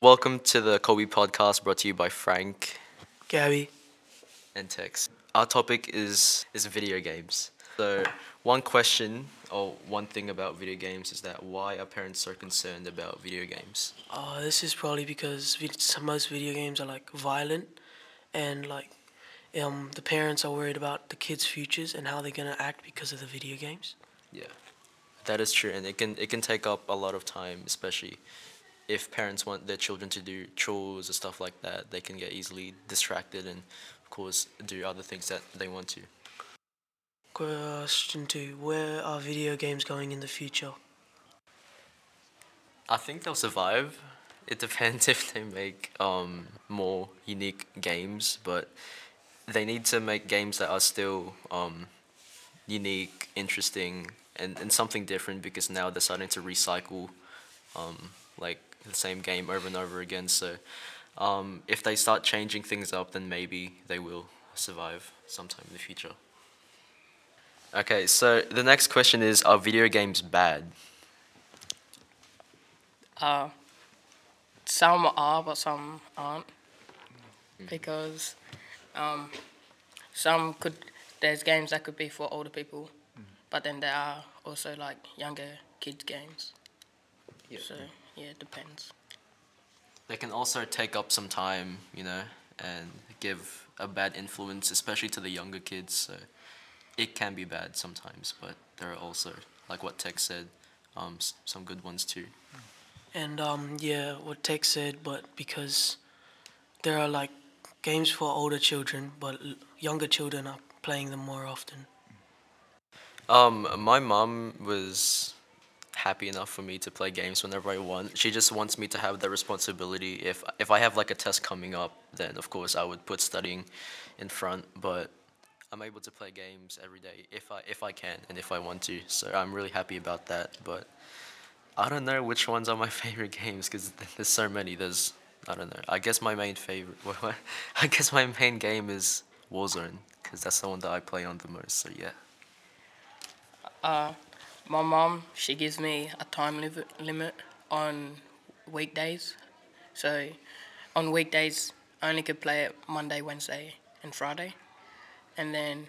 Welcome to the Kobe podcast brought to you by Frank Gabby. and Tex. Our topic is is video games. So one question or one thing about video games is that why are parents so concerned about video games? Uh, this is probably because vid- most video games are like violent, and like, um, the parents are worried about the kids' futures and how they're gonna act because of the video games. Yeah, that is true, and it can it can take up a lot of time, especially if parents want their children to do chores or stuff like that. They can get easily distracted and, of course, do other things that they want to. Question two: Where are video games going in the future? I think they'll survive. It depends if they make um, more unique games, but they need to make games that are still um, unique, interesting, and, and something different because now they're starting to recycle um, like the same game over and over again. So um, if they start changing things up, then maybe they will survive sometime in the future. Okay, so the next question is Are video games bad? Uh, some are, but some aren't, because um, some could. There's games that could be for older people, but then there are also like younger kids games. Yeah. So yeah, it depends. they can also take up some time, you know, and give a bad influence, especially to the younger kids. So it can be bad sometimes, but there are also, like what Tech said, um, s- some good ones too. And um, yeah, what Tech said, but because there are like games for older children, but l- younger children are playing them more often. Um, my mom was happy enough for me to play games whenever I want. She just wants me to have the responsibility. If if I have like a test coming up, then of course I would put studying in front. But I'm able to play games every day if I if I can and if I want to. So I'm really happy about that. But I don't know which ones are my favorite games because there's so many. There's I don't know. I guess my main favorite. I guess my main game is Warzone because that's the one that I play on the most. So yeah. Uh, my mom, she gives me a time limit on weekdays. So on weekdays, I only could play it Monday, Wednesday, and Friday. And then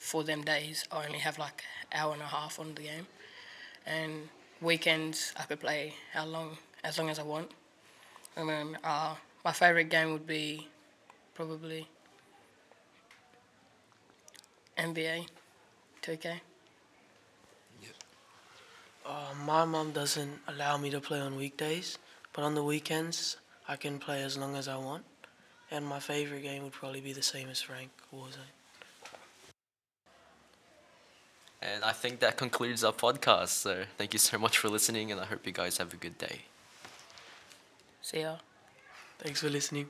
for them days, I only have like an hour and a half on the game. And weekends, I could play how long, as long as I want. And then uh, my favorite game would be probably NBA 2K. Uh, my mom doesn't allow me to play on weekdays, but on the weekends I can play as long as I want. And my favorite game would probably be the same as Frank Warzone. And I think that concludes our podcast. So thank you so much for listening, and I hope you guys have a good day. See ya. Thanks for listening.